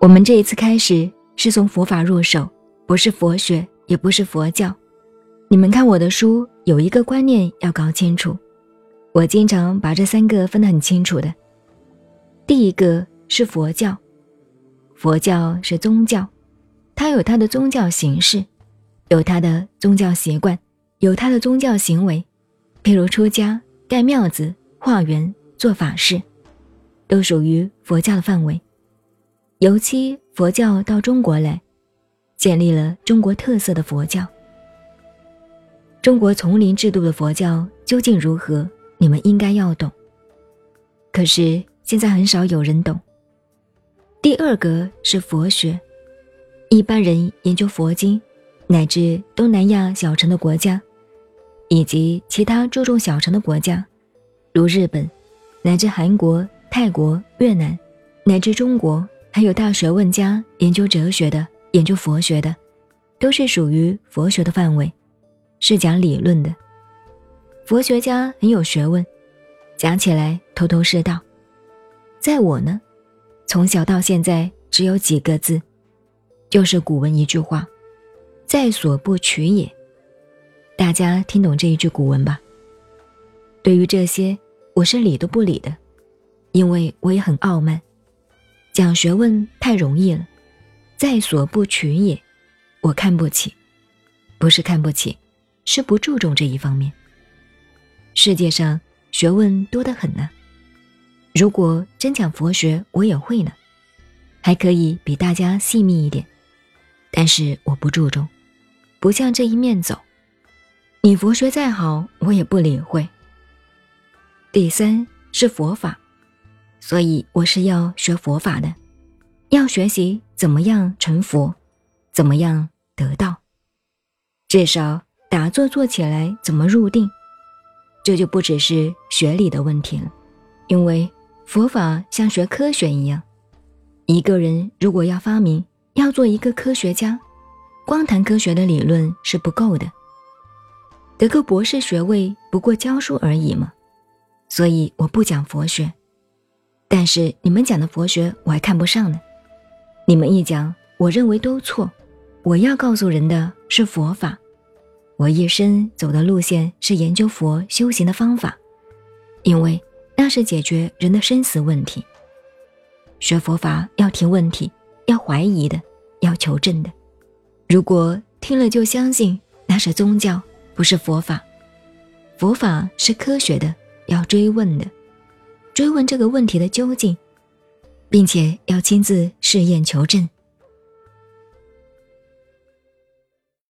我们这一次开始是从佛法入手，不是佛学，也不是佛教。你们看我的书，有一个观念要搞清楚。我经常把这三个分得很清楚的。第一个是佛教，佛教是宗教，它有它的宗教形式，有它的宗教习惯，有它的宗教行为，譬如出家、盖庙子、化缘、做法事，都属于佛教的范围。尤其佛教到中国来，建立了中国特色的佛教。中国丛林制度的佛教究竟如何？你们应该要懂。可是现在很少有人懂。第二个是佛学，一般人研究佛经，乃至东南亚小城的国家，以及其他注重小城的国家，如日本，乃至韩国、泰国、越南，乃至中国。还有大学问家研究哲学的，研究佛学的，都是属于佛学的范围，是讲理论的。佛学家很有学问，讲起来头头是道。在我呢，从小到现在只有几个字，就是古文一句话：“在所不取也。”大家听懂这一句古文吧？对于这些，我是理都不理的，因为我也很傲慢。讲学问太容易了，在所不取也。我看不起，不是看不起，是不注重这一方面。世界上学问多得很呢，如果真讲佛学，我也会呢，还可以比大家细密一点。但是我不注重，不向这一面走。你佛学再好，我也不理会。第三是佛法。所以我是要学佛法的，要学习怎么样成佛，怎么样得道，至少打坐坐起来怎么入定，这就不只是学理的问题了。因为佛法像学科学一样，一个人如果要发明，要做一个科学家，光谈科学的理论是不够的，得个博士学位不过教书而已嘛。所以我不讲佛学。但是你们讲的佛学我还看不上呢，你们一讲，我认为都错。我要告诉人的是佛法，我一生走的路线是研究佛修行的方法，因为那是解决人的生死问题。学佛法要提问题，要怀疑的，要求证的。如果听了就相信，那是宗教，不是佛法。佛法是科学的，要追问的。追问这个问题的究竟，并且要亲自试验求证。